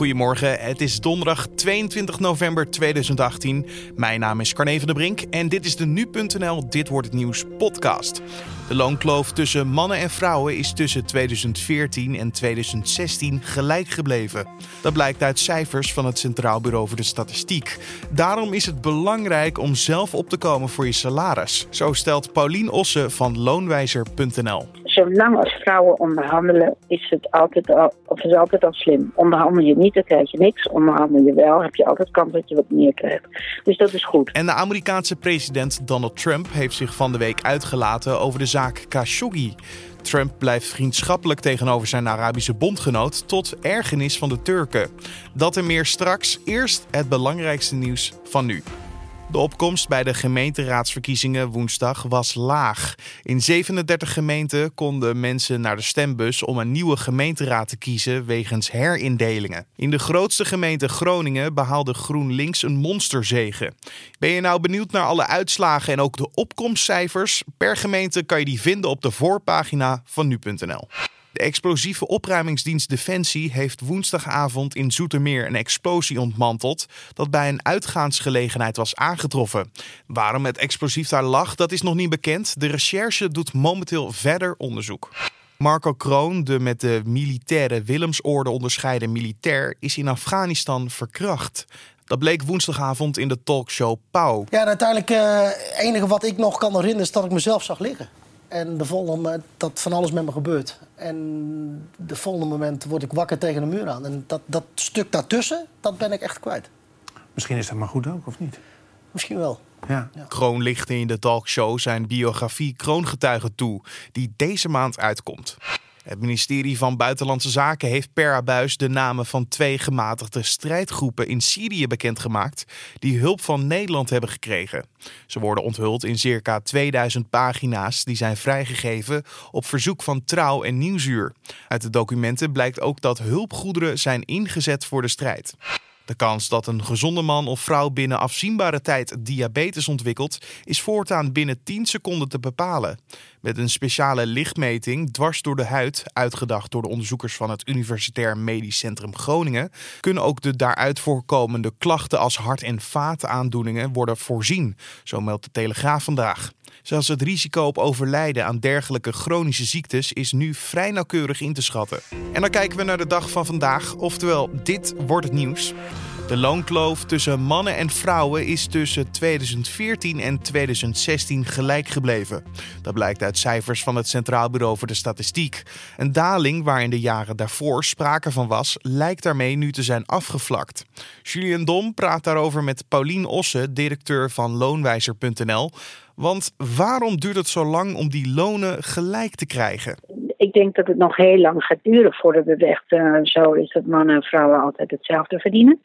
Goedemorgen, het is donderdag 22 november 2018. Mijn naam is Carne van der Brink en dit is de Nu.nl Dit Wordt Het Nieuws podcast. De loonkloof tussen mannen en vrouwen is tussen 2014 en 2016 gelijk gebleven. Dat blijkt uit cijfers van het Centraal Bureau voor de Statistiek. Daarom is het belangrijk om zelf op te komen voor je salaris. Zo stelt Paulien Osse van loonwijzer.nl. Zolang als vrouwen onderhandelen, is het altijd al, of is altijd al slim. Onderhandel je niet, dan krijg je niks. Onderhandel je wel, heb je altijd kans dat je wat meer krijgt. Dus dat is goed. En de Amerikaanse president Donald Trump heeft zich van de week uitgelaten over de zaak Khashoggi. Trump blijft vriendschappelijk tegenover zijn Arabische bondgenoot tot ergernis van de Turken. Dat en meer straks. Eerst het belangrijkste nieuws van nu. De opkomst bij de gemeenteraadsverkiezingen woensdag was laag. In 37 gemeenten konden mensen naar de stembus om een nieuwe gemeenteraad te kiezen wegens herindelingen. In de grootste gemeente Groningen behaalde GroenLinks een monsterzege. Ben je nou benieuwd naar alle uitslagen en ook de opkomstcijfers? Per gemeente kan je die vinden op de voorpagina van nu.nl. De explosieve opruimingsdienst Defensie heeft woensdagavond in Zoetermeer een explosie ontmanteld dat bij een uitgaansgelegenheid was aangetroffen. Waarom het explosief daar lag, dat is nog niet bekend. De recherche doet momenteel verder onderzoek. Marco Kroon, de met de militaire Willemsorde onderscheiden militair, is in Afghanistan verkracht. Dat bleek woensdagavond in de talkshow Pauw. Ja, uiteindelijk het uh, enige wat ik nog kan herinneren is dat ik mezelf zag liggen. En de volgende moment dat van alles met me gebeurt. En de volgende moment word ik wakker tegen de muur aan. En dat, dat stuk daartussen, dat ben ik echt kwijt. Misschien is dat maar goed ook, of niet? Misschien wel. Ja. ja. Kroon lichtte in de talkshow zijn biografie Kroongetuigen toe, die deze maand uitkomt. Het ministerie van Buitenlandse Zaken heeft per abuis de namen van twee gematigde strijdgroepen in Syrië bekendgemaakt die hulp van Nederland hebben gekregen. Ze worden onthuld in circa 2000 pagina's die zijn vrijgegeven op verzoek van Trouw en Nieuwsuur. Uit de documenten blijkt ook dat hulpgoederen zijn ingezet voor de strijd. De kans dat een gezonde man of vrouw binnen afzienbare tijd diabetes ontwikkelt, is voortaan binnen 10 seconden te bepalen. Met een speciale lichtmeting dwars door de huid, uitgedacht door de onderzoekers van het Universitair Medisch Centrum Groningen, kunnen ook de daaruit voorkomende klachten als hart- en vaataandoeningen worden voorzien, zo meldt de Telegraaf vandaag. Zelfs het risico op overlijden aan dergelijke chronische ziektes is nu vrij nauwkeurig in te schatten. En dan kijken we naar de dag van vandaag, oftewel dit wordt het nieuws. De loonkloof tussen mannen en vrouwen is tussen 2014 en 2016 gelijk gebleven. Dat blijkt uit cijfers van het Centraal Bureau voor de Statistiek. Een daling waar in de jaren daarvoor sprake van was, lijkt daarmee nu te zijn afgevlakt. Julian Dom praat daarover met Paulien Osse, directeur van loonwijzer.nl. Want waarom duurt het zo lang om die lonen gelijk te krijgen? Ik denk dat het nog heel lang gaat duren voordat het echt uh, zo is dat mannen en vrouwen altijd hetzelfde verdienen.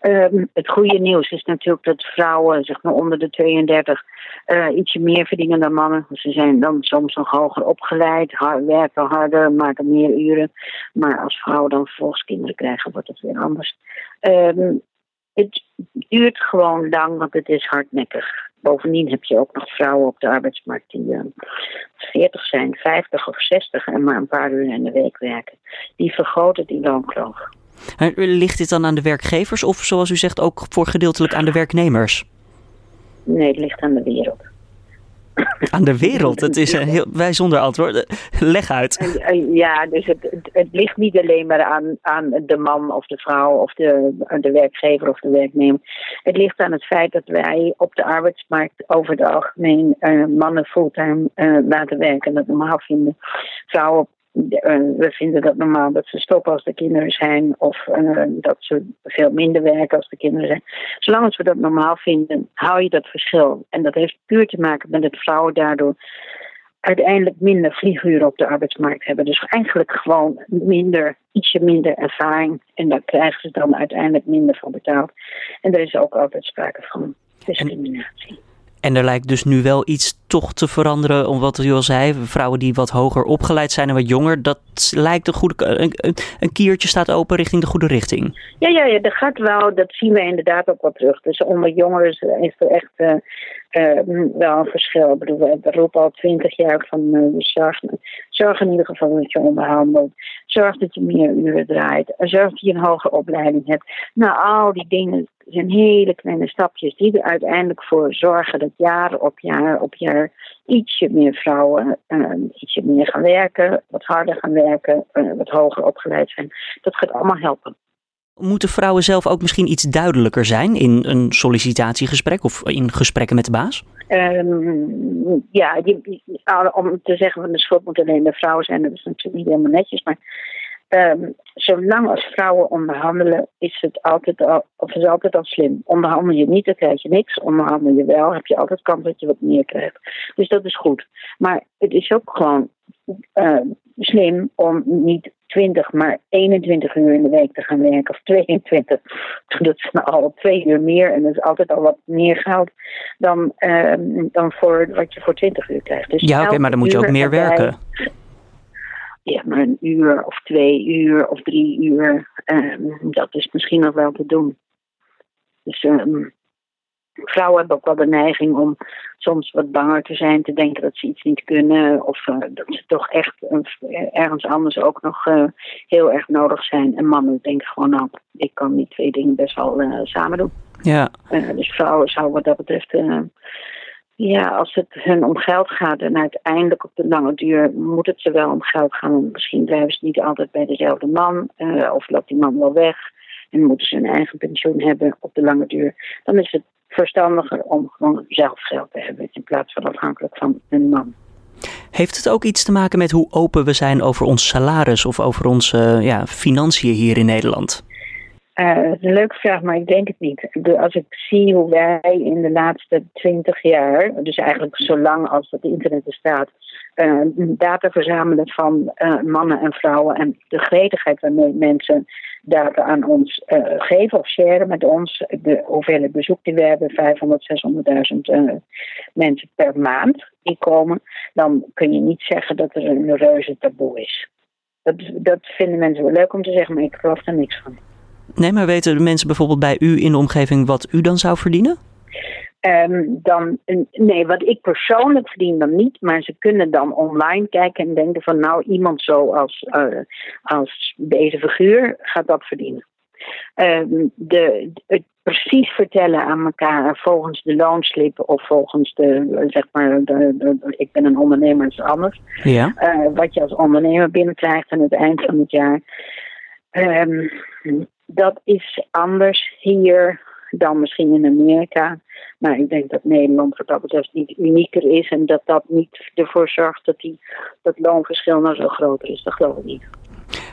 Um, het goede nieuws is natuurlijk dat vrouwen, zeg maar onder de 32, uh, ietsje meer verdienen dan mannen. Ze zijn dan soms nog hoger opgeleid, werken harder, maken meer uren. Maar als vrouwen dan vervolgens kinderen krijgen, wordt het weer anders. Um, het duurt gewoon lang, want het is hardnekkig. Bovendien heb je ook nog vrouwen op de arbeidsmarkt die uh, 40 zijn, 50 of 60 en maar een paar uur in de week werken. Die vergroten die loonkloof. Ligt dit dan aan de werkgevers of zoals u zegt ook voor gedeeltelijk aan de werknemers? Nee, het ligt aan de wereld. Aan de wereld? Het is een heel bijzonder antwoord. Leg uit. Ja, dus het, het, ligt niet alleen maar aan, aan de man of de vrouw of de, de werkgever of de werknemer. Het ligt aan het feit dat wij op de arbeidsmarkt over het algemeen uh, mannen fulltime uh, laten werken. Dat normaal vinden vrouwen we vinden dat normaal dat ze stoppen als de kinderen zijn of uh, dat ze veel minder werken als de kinderen zijn. Zolang we dat normaal vinden, hou je dat verschil. En dat heeft puur te maken met dat vrouwen daardoor uiteindelijk minder vlieguren op de arbeidsmarkt hebben. Dus eigenlijk gewoon minder, ietsje minder ervaring. En daar krijgen ze dan uiteindelijk minder van betaald. En er is ook altijd sprake van discriminatie. En er lijkt dus nu wel iets toch te veranderen, om wat u al zei. Vrouwen die wat hoger opgeleid zijn en wat jonger. Dat lijkt een goede. Een, een, kiertje staat open richting de goede richting. Ja, ja, ja, dat gaat wel. Dat zien we inderdaad ook wel terug. Dus onder jongeren is er echt uh, uh, wel een verschil. Ik bedoel, we roepen al twintig jaar van uh, zorg, zorg in ieder geval dat je onderhandelt. Zorg dat je meer uren draait. Zorg dat je een hoge opleiding hebt. Nou, al die dingen zijn hele kleine stapjes die er uiteindelijk voor zorgen dat jaar op jaar op jaar ietsje meer vrouwen uh, ietsje meer gaan werken, wat harder gaan werken, uh, wat hoger opgeleid zijn. Dat gaat allemaal helpen. Moeten vrouwen zelf ook misschien iets duidelijker zijn in een sollicitatiegesprek of in gesprekken met de baas? Um, ja, je, om te zeggen van de schuld moet alleen de vrouw zijn, dat is natuurlijk niet helemaal netjes. Maar um, zolang als vrouwen onderhandelen, is het altijd al, of is het altijd al slim. Onderhandel je niet, dan krijg je niks. Onderhandel je wel, heb je altijd kans dat je wat meer krijgt. Dus dat is goed. Maar het is ook gewoon uh, slim om niet 20, maar 21 uur in de week te gaan werken, of 22. Dat is nou al twee uur meer en dat is altijd al wat meer geld dan, uh, dan voor wat je voor 20 uur krijgt. Dus ja, oké, okay, maar dan moet je ook meer werken. Ja, maar een uur of twee uur of drie uur, um, dat is misschien nog wel te doen. Dus um, vrouwen hebben ook wel de neiging om soms wat banger te zijn, te denken dat ze iets niet kunnen, of uh, dat ze toch echt uh, ergens anders ook nog uh, heel erg nodig zijn. En mannen denken gewoon, nou, ik kan die twee dingen best wel samen doen. Ja. dus vrouwen zouden wat dat betreft ja, als het hun om geld gaat en uiteindelijk op de lange duur moet het ze wel om geld gaan. Misschien blijven ze niet altijd bij dezelfde man uh, of loopt die man wel weg en moeten ze een eigen pensioen hebben op de lange duur. Dan is het verstandiger om gewoon zelf geld te hebben in plaats van afhankelijk van een man. Heeft het ook iets te maken met hoe open we zijn over ons salaris of over onze ja, financiën hier in Nederland? Uh, dat is een leuke vraag, maar ik denk het niet. Als ik zie hoe wij in de laatste twintig jaar, dus eigenlijk zolang als het internet bestaat, uh, data verzamelen van uh, mannen en vrouwen en de gretigheid waarmee mensen data aan ons geven of sharen met ons, de hoeveelheid bezoek die we hebben, 500, 600.000 mensen per maand die komen, dan kun je niet zeggen dat er een reuze taboe is. Dat, dat vinden mensen wel leuk om te zeggen, maar ik geloof er niks van. Nee, maar weten de mensen bijvoorbeeld bij u in de omgeving wat u dan zou verdienen? Um, dan, nee, wat ik persoonlijk verdien dan niet, maar ze kunnen dan online kijken en denken van nou iemand zoals uh, als deze figuur gaat dat verdienen. Um, de, het precies vertellen aan elkaar volgens de loonslip of volgens de, zeg maar, de, de, ik ben een ondernemer, dat is anders. Ja. Uh, wat je als ondernemer binnenkrijgt aan het eind van het jaar. Um, dat is anders hier dan misschien in Amerika. Maar ik denk dat Nederland wat dat betreft niet unieker is en dat dat niet ervoor zorgt dat die, dat loonverschil nou zo groter is. Dat geloof ik niet.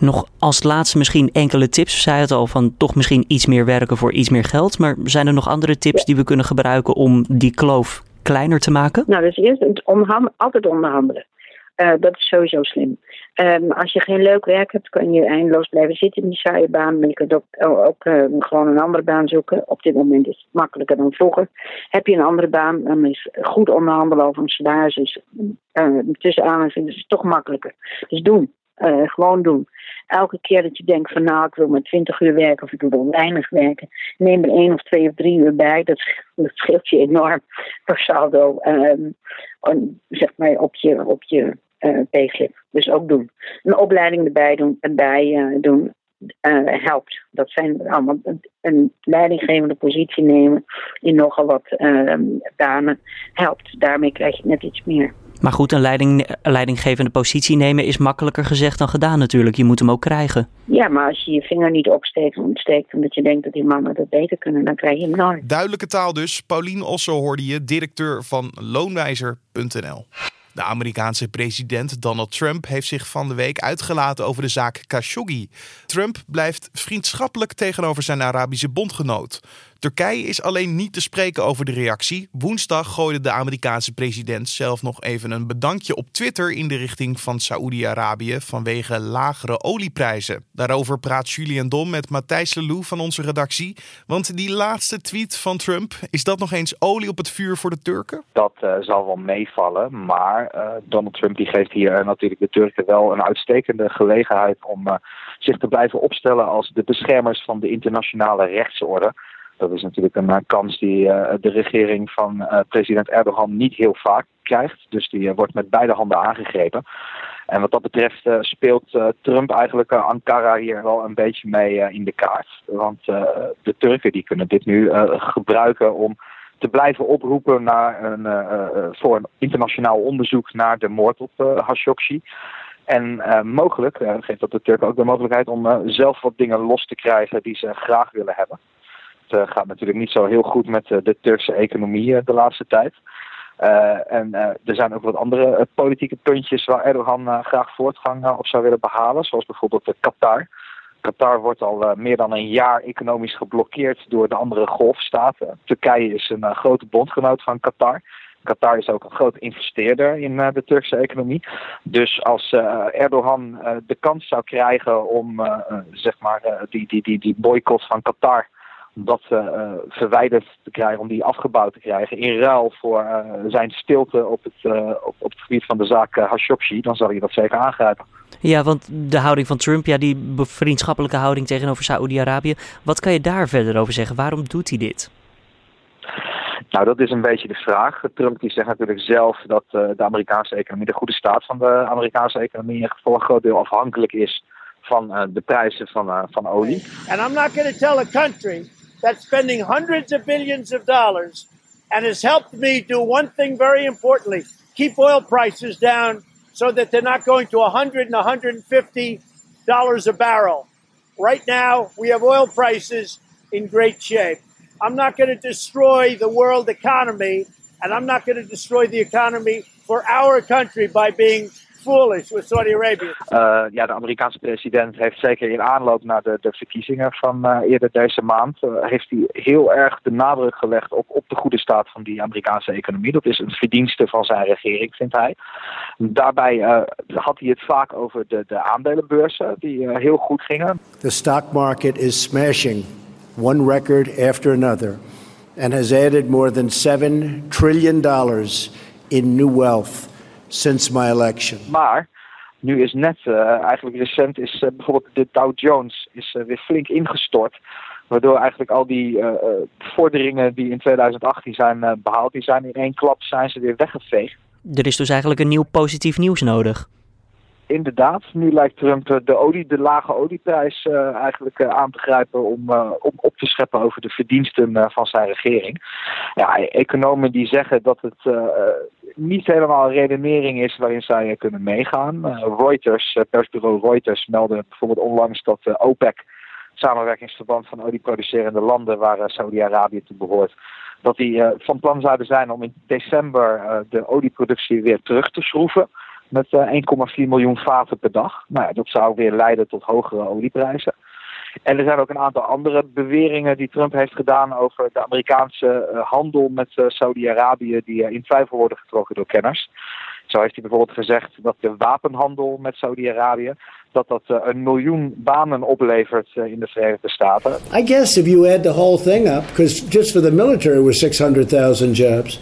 Nog als laatste misschien enkele tips. We zeiden het al van toch misschien iets meer werken voor iets meer geld. Maar zijn er nog andere tips ja. die we kunnen gebruiken om die kloof kleiner te maken? Nou, dus eerst het altijd onderhandelen. Uh, dat is sowieso slim. Um, als je geen leuk werk hebt, kan je eindeloos blijven zitten in die saaie baan. Maar je kunt ook, ook uh, gewoon een andere baan zoeken. Op dit moment is het makkelijker dan vroeger. Heb je een andere baan, dan is goed onderhandelen over een salaris. Dus, uh, tussen aanhalingstekens is het toch makkelijker. Dus doen. Gewoon doen. Elke keer dat je denkt van nou, ik wil maar 20 uur werken of ik wil weinig werken, neem er één of twee of drie uur bij. Dat, scheelt je enorm per saldo. Um, zeg maar op je, op je uh, payslip. Dus ook doen. Een opleiding erbij doen, erbij uh, doen uh, helpt. Dat zijn allemaal een leidinggevende positie nemen in nogal wat banen helpt. Daarmee krijg je net iets meer. Maar goed, een, leiding, leidinggevende positie nemen is makkelijker gezegd dan gedaan natuurlijk. Je moet hem ook krijgen. Ja, maar als je je vinger niet opsteekt, ontsteekt omdat je denkt dat die mannen dat beter kunnen, dan krijg je hem nooit. Duidelijke taal dus. Paulien Osso hoorde je, directeur van loonwijzer.nl. De Amerikaanse president Donald Trump heeft zich van de week uitgelaten over de zaak Khashoggi. Trump blijft vriendschappelijk tegenover zijn Arabische bondgenoot. Turkije is alleen niet te spreken over de reactie. Woensdag gooide de Amerikaanse president zelf nog even een bedankje op Twitter in de richting van Saoedi-Arabië vanwege lagere olieprijzen. Daarover praat Julian Dom met Matthijs Lelou van onze redactie. Want die laatste tweet van Trump, is dat nog eens olie op het vuur voor de Turken? Dat uh, zal wel meevallen, maar uh, Donald Trump die geeft hier natuurlijk de Turken wel een uitstekende gelegenheid om zich te blijven opstellen als de beschermers van de internationale rechtsorde. Dat is natuurlijk een kans die uh, de regering van uh, president Erdogan niet heel vaak krijgt. Dus die wordt met beide handen aangegrepen. En wat dat betreft speelt Trump eigenlijk Ankara hier wel een beetje mee in de kaart. Want de Turken die kunnen dit nu gebruiken om te blijven oproepen naar een, voor een internationaal onderzoek naar de moord op Khashoggi. En mogelijk geeft dat de Turken ook de mogelijkheid om zelf wat dingen los te krijgen die ze graag willen hebben. Uh, gaat natuurlijk niet zo heel goed met uh, de Turkse economie uh, de laatste tijd. en er zijn ook wat andere politieke puntjes waar Erdogan graag voortgang op zou willen behalen, zoals bijvoorbeeld Qatar. Qatar wordt al meer dan een jaar economisch geblokkeerd door de andere golfstaten. Turkije is een grote bondgenoot van Qatar. Qatar is ook een groot investeerder in de Turkse economie. Dus als Erdogan de kans zou krijgen om zeg maar, die, die, die, die boycott van Qatar dat uh, verwijderd te krijgen, om die afgebouwd te krijgen. In ruil voor uh, zijn stilte op het, uh, op, op, het gebied van de zaak Khashoggi, dan zal je dat zeker aangrijpen. Ja, want de houding van Trump, ja, die vriendschappelijke houding tegenover Saoedi-Arabië. Wat kan je daar verder over zeggen? Waarom doet hij dit? Nou, dat is een beetje de vraag. Trump die zegt natuurlijk zelf dat de Amerikaanse economie, de goede staat van de Amerikaanse economie, voor een groot deel afhankelijk is van de prijzen van, van olie. And I'm not going to tell a country that's spending hundreds of billions of dollars and has helped me do one thing very importantly keep oil prices down so that they're not going to 100 and 150 dollars a barrel. Right now, we have oil prices in great shape. I'm not going to destroy the world economy, and I'm not going to destroy the economy for our country by being foolish with Saudi Arabia. Uh, ja, de Amerikaanse president heeft zeker in aanloop naar de, de verkiezingen van uh, eerder deze maand, uh, heeft hij heel erg de nadruk gelegd op, op de goede staat van die Amerikaanse economie. Dat is een verdienste van zijn regering, vindt hij. Daarbij had hij het vaak over de, de aandelenbeurzen, die heel goed gingen. The stock market is smashing one record after another and has added more than 7 trillion dollars in new wealth since my election. Maar nu is net, uh, eigenlijk recent, is uh, bijvoorbeeld de Dow Jones is, uh, weer flink ingestort. Waardoor eigenlijk al die vorderingen die in 2018 zijn behaald, die zijn in één klap zijn ze weer weggeveegd. Er is dus eigenlijk een nieuw positief nieuws nodig. Inderdaad, nu lijkt Trump de, olie, de lage olieprijs uh, eigenlijk uh, aan te grijpen om, uh, om op te scheppen over de verdiensten van zijn regering. Ja, economen die zeggen dat het niet helemaal een redenering is waarin zij kunnen meegaan. Reuters, persbureau Reuters meldde bijvoorbeeld onlangs dat OPEC, samenwerkingsverband van olieproducerende landen waar Saudi-Arabië toe behoort, dat die van plan zouden zijn om in december de olieproductie weer terug te schroeven met 1,4 miljoen vaten per dag. Nou ja, dat zou weer leiden tot hogere olieprijzen. En er zijn ook een aantal andere beweringen die Trump heeft gedaan over de Amerikaanse uh, handel met uh, Saudi-Arabië, die in twijfel worden getrokken door kenners. Zo heeft hij bijvoorbeeld gezegd dat de wapenhandel met Saudi-Arabië dat dat een miljoen banen oplevert in de Verenigde Staten. I guess if you add the whole thing up, because just for the military was 600,000 jobs.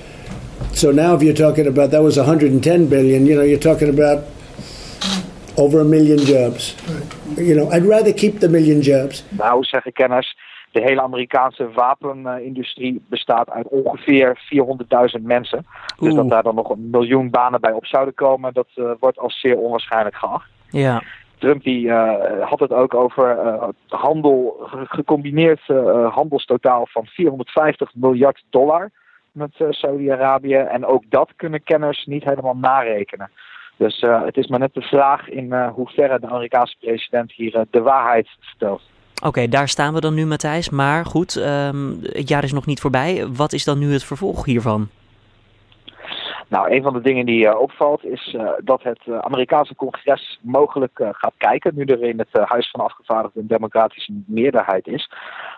So now, if you're talking about that was 110 billion, you know, you're talking about over a million jobs. You know, I'd rather keep the million jobs. Nou, zeggen kenners, de hele Amerikaanse wapenindustrie bestaat uit ongeveer 400.000 mensen. Dus dat daar dan nog een miljoen banen bij op zouden komen, dat uh, wordt als zeer onwaarschijnlijk geacht. Ja. Trump die, uh, had het ook over uh, handel, gecombineerd handelstotaal van 450 miljard dollar met uh, Saudi-Arabië. En ook dat kunnen kenners niet helemaal narekenen. Dus uh, het is maar net de vraag in uh, hoeverre de Amerikaanse president hier de waarheid vertelt. Oké, daar staan we dan nu, Matthijs. Maar goed, um, het jaar is nog niet voorbij. Wat is dan nu het vervolg hiervan? Nou, een van de dingen die uh, opvalt is uh, dat het uh, Amerikaanse congres mogelijk gaat kijken, nu er in het Huis van Afgevaardigden een democratische meerderheid is,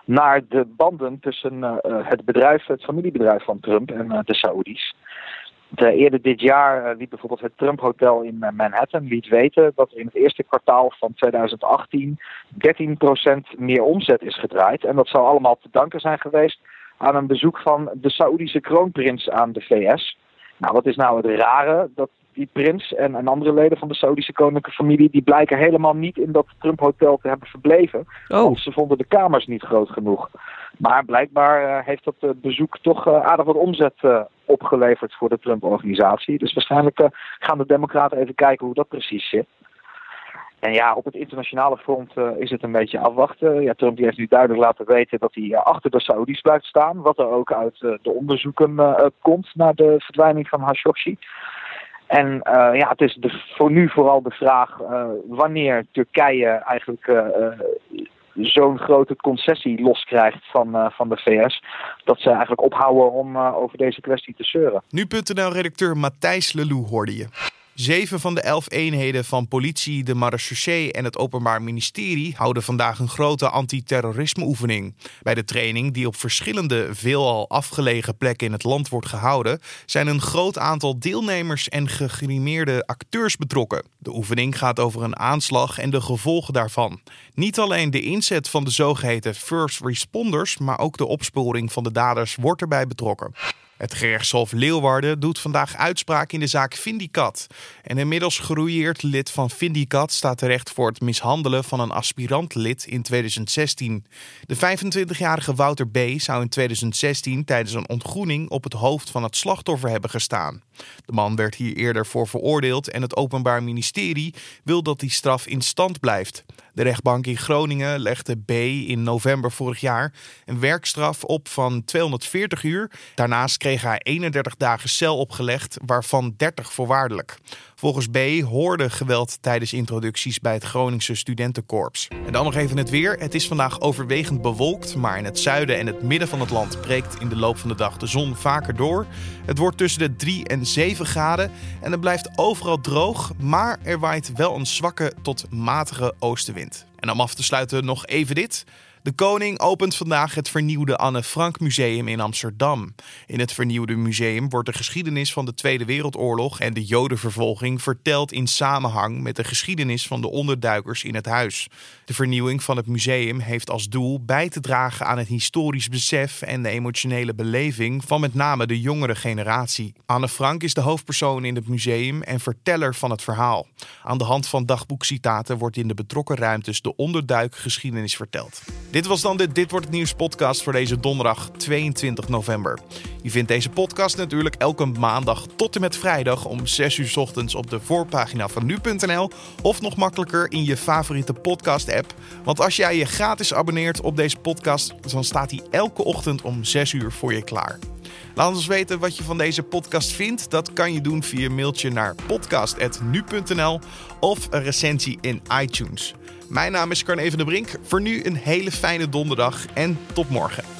naar de banden tussen het bedrijf, het familiebedrijf van Trump en de Saoedi's. De, eerder dit jaar liet bijvoorbeeld het Trump Hotel in Manhattan liet weten dat er in het eerste kwartaal van 2018 13% meer omzet is gedraaid. En dat zou allemaal te danken zijn geweest aan een bezoek van de Saoedische kroonprins aan de VS. Nou, wat is nou het rare? Dat die prins en, en andere leden van de Saoedische koninklijke familie... die blijken helemaal niet in dat Trump Hotel te hebben verbleven. Oh. Want ze vonden de kamers niet groot genoeg. Maar blijkbaar uh, heeft dat uh, bezoek toch uh, aardig wat omzet opgeleverd voor de Trump-organisatie. Dus waarschijnlijk gaan de democraten even kijken hoe dat precies zit. En ja, op het internationale front uh, is het een beetje afwachten. Ja, Trump heeft nu duidelijk laten weten dat hij uh, achter de Saoedi's blijft staan. Wat er ook uit uh, de onderzoeken komt naar de verdwijning van Khashoggi. En ja, het is de, voor nu vooral de vraag wanneer Turkije eigenlijk zo'n grote concessie loskrijgt van, van de VS. Dat ze eigenlijk ophouden om over deze kwestie te zeuren. Nu.nl-redacteur Matthijs Lelou hoorde je. Zeven van de elf eenheden van politie, de marechaussee en het Openbaar Ministerie houden vandaag een grote antiterrorismeoefening. Bij de training, die op verschillende, veelal afgelegen plekken in het land wordt gehouden, zijn een groot aantal deelnemers en gegrimeerde acteurs betrokken. De oefening gaat over een aanslag en de gevolgen daarvan. Niet alleen de inzet van de zogeheten first responders, maar ook de opsporing van de daders wordt erbij betrokken. Het gerechtshof Leeuwarden doet vandaag uitspraak in de zaak Vindicat. Een inmiddels geroeieerd lid van Vindicat staat terecht voor het mishandelen van een aspirant-lid in 2016. De 25-jarige Wouter B. zou in 2016 tijdens een ontgroening op het hoofd van het slachtoffer hebben gestaan. De man werd hier eerder voor veroordeeld en het Openbaar Ministerie wil dat die straf in stand blijft. De rechtbank in Groningen legde B in november vorig jaar een werkstraf op van 240 uur. Daarnaast kreeg hij 31 dagen cel opgelegd, waarvan 30 voorwaardelijk. Volgens B hoorde geweld tijdens introducties bij het Groningse studentenkorps. En dan nog even het weer. Het is vandaag overwegend bewolkt, maar in het zuiden en het midden van het land breekt in de loop van de dag de zon vaker door. Het wordt tussen de 3 en 7 graden en het blijft overal droog, maar er waait wel een zwakke tot matige oostenwind. En om af te sluiten nog even dit. De koning opent vandaag het vernieuwde Anne Frank Museum in Amsterdam. In het vernieuwde museum wordt de geschiedenis van de Tweede Wereldoorlog en de Jodenvervolging verteld in samenhang met de geschiedenis van de onderduikers in het huis. De vernieuwing van het museum heeft als doel bij te dragen aan het historisch besef en de emotionele beleving van met name de jongere generatie. Anne Frank is de hoofdpersoon in het museum en verteller van het verhaal. Aan de hand van dagboekcitaten wordt in de betrokken ruimtes de onderduikgeschiedenis verteld. Dit was dan de Dit Wordt Het Nieuws podcast voor deze donderdag 22 november. Je vindt deze podcast natuurlijk elke maandag tot en met vrijdag om 6 uur ochtends op de voorpagina van nu.nl of nog makkelijker in je favoriete podcast app. Want als jij je gratis abonneert op deze podcast, dan staat hij elke ochtend om 6 uur voor je klaar. Laat ons weten wat je van deze podcast vindt. Dat kan je doen via mailtje naar podcast.nu.nl of een recensie in iTunes. Mijn naam is Carne de Brink. Voor nu een hele fijne donderdag en tot morgen.